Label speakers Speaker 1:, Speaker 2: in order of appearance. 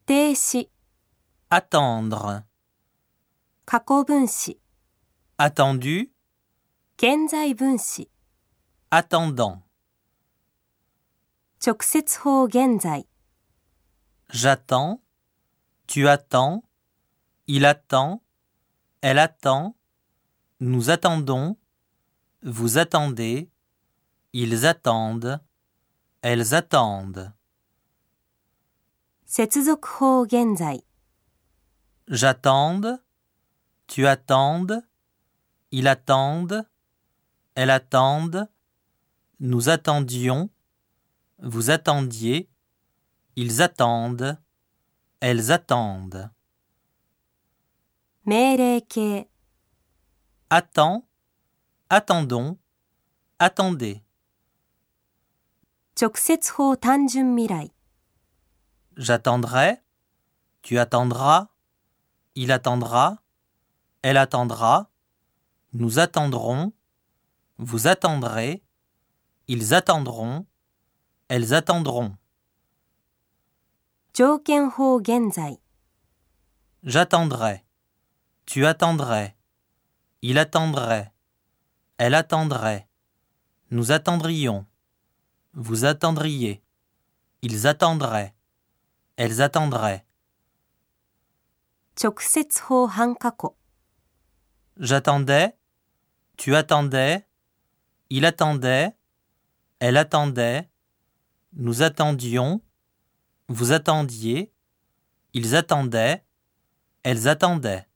Speaker 1: 定词、
Speaker 2: attendre,
Speaker 1: 过去分词、
Speaker 2: attendu,
Speaker 1: 现在分词、
Speaker 2: attendant,
Speaker 1: 直接法现在、
Speaker 2: j'attends, tu attends, il attend, elle attend, nous attendons, vous attendez, ils attendent, elles attendent.
Speaker 1: 接続法现在、
Speaker 2: J'attende, tu attendes, il attende, elle attende, nous attendions, vous attendiez, ils attendent, elles attendent.
Speaker 1: 命令形、
Speaker 2: Attends, attendons, attendez.
Speaker 1: 直接法単纯未来、
Speaker 2: J'attendrai, tu attendras, il attendra, elle attendra, nous attendrons, vous attendrez, ils attendront, elles attendront.
Speaker 1: 条件法现在、
Speaker 2: J'attendrai, tu attendrais, il attendrait, elle attendrait, nous attendrions, vous attendriez, ils attendraient, Elles attendraient. J'attendais, tu attendais, il attendait, elle attendait, nous attendions, vous attendiez, ils attendaient, elles attendaient.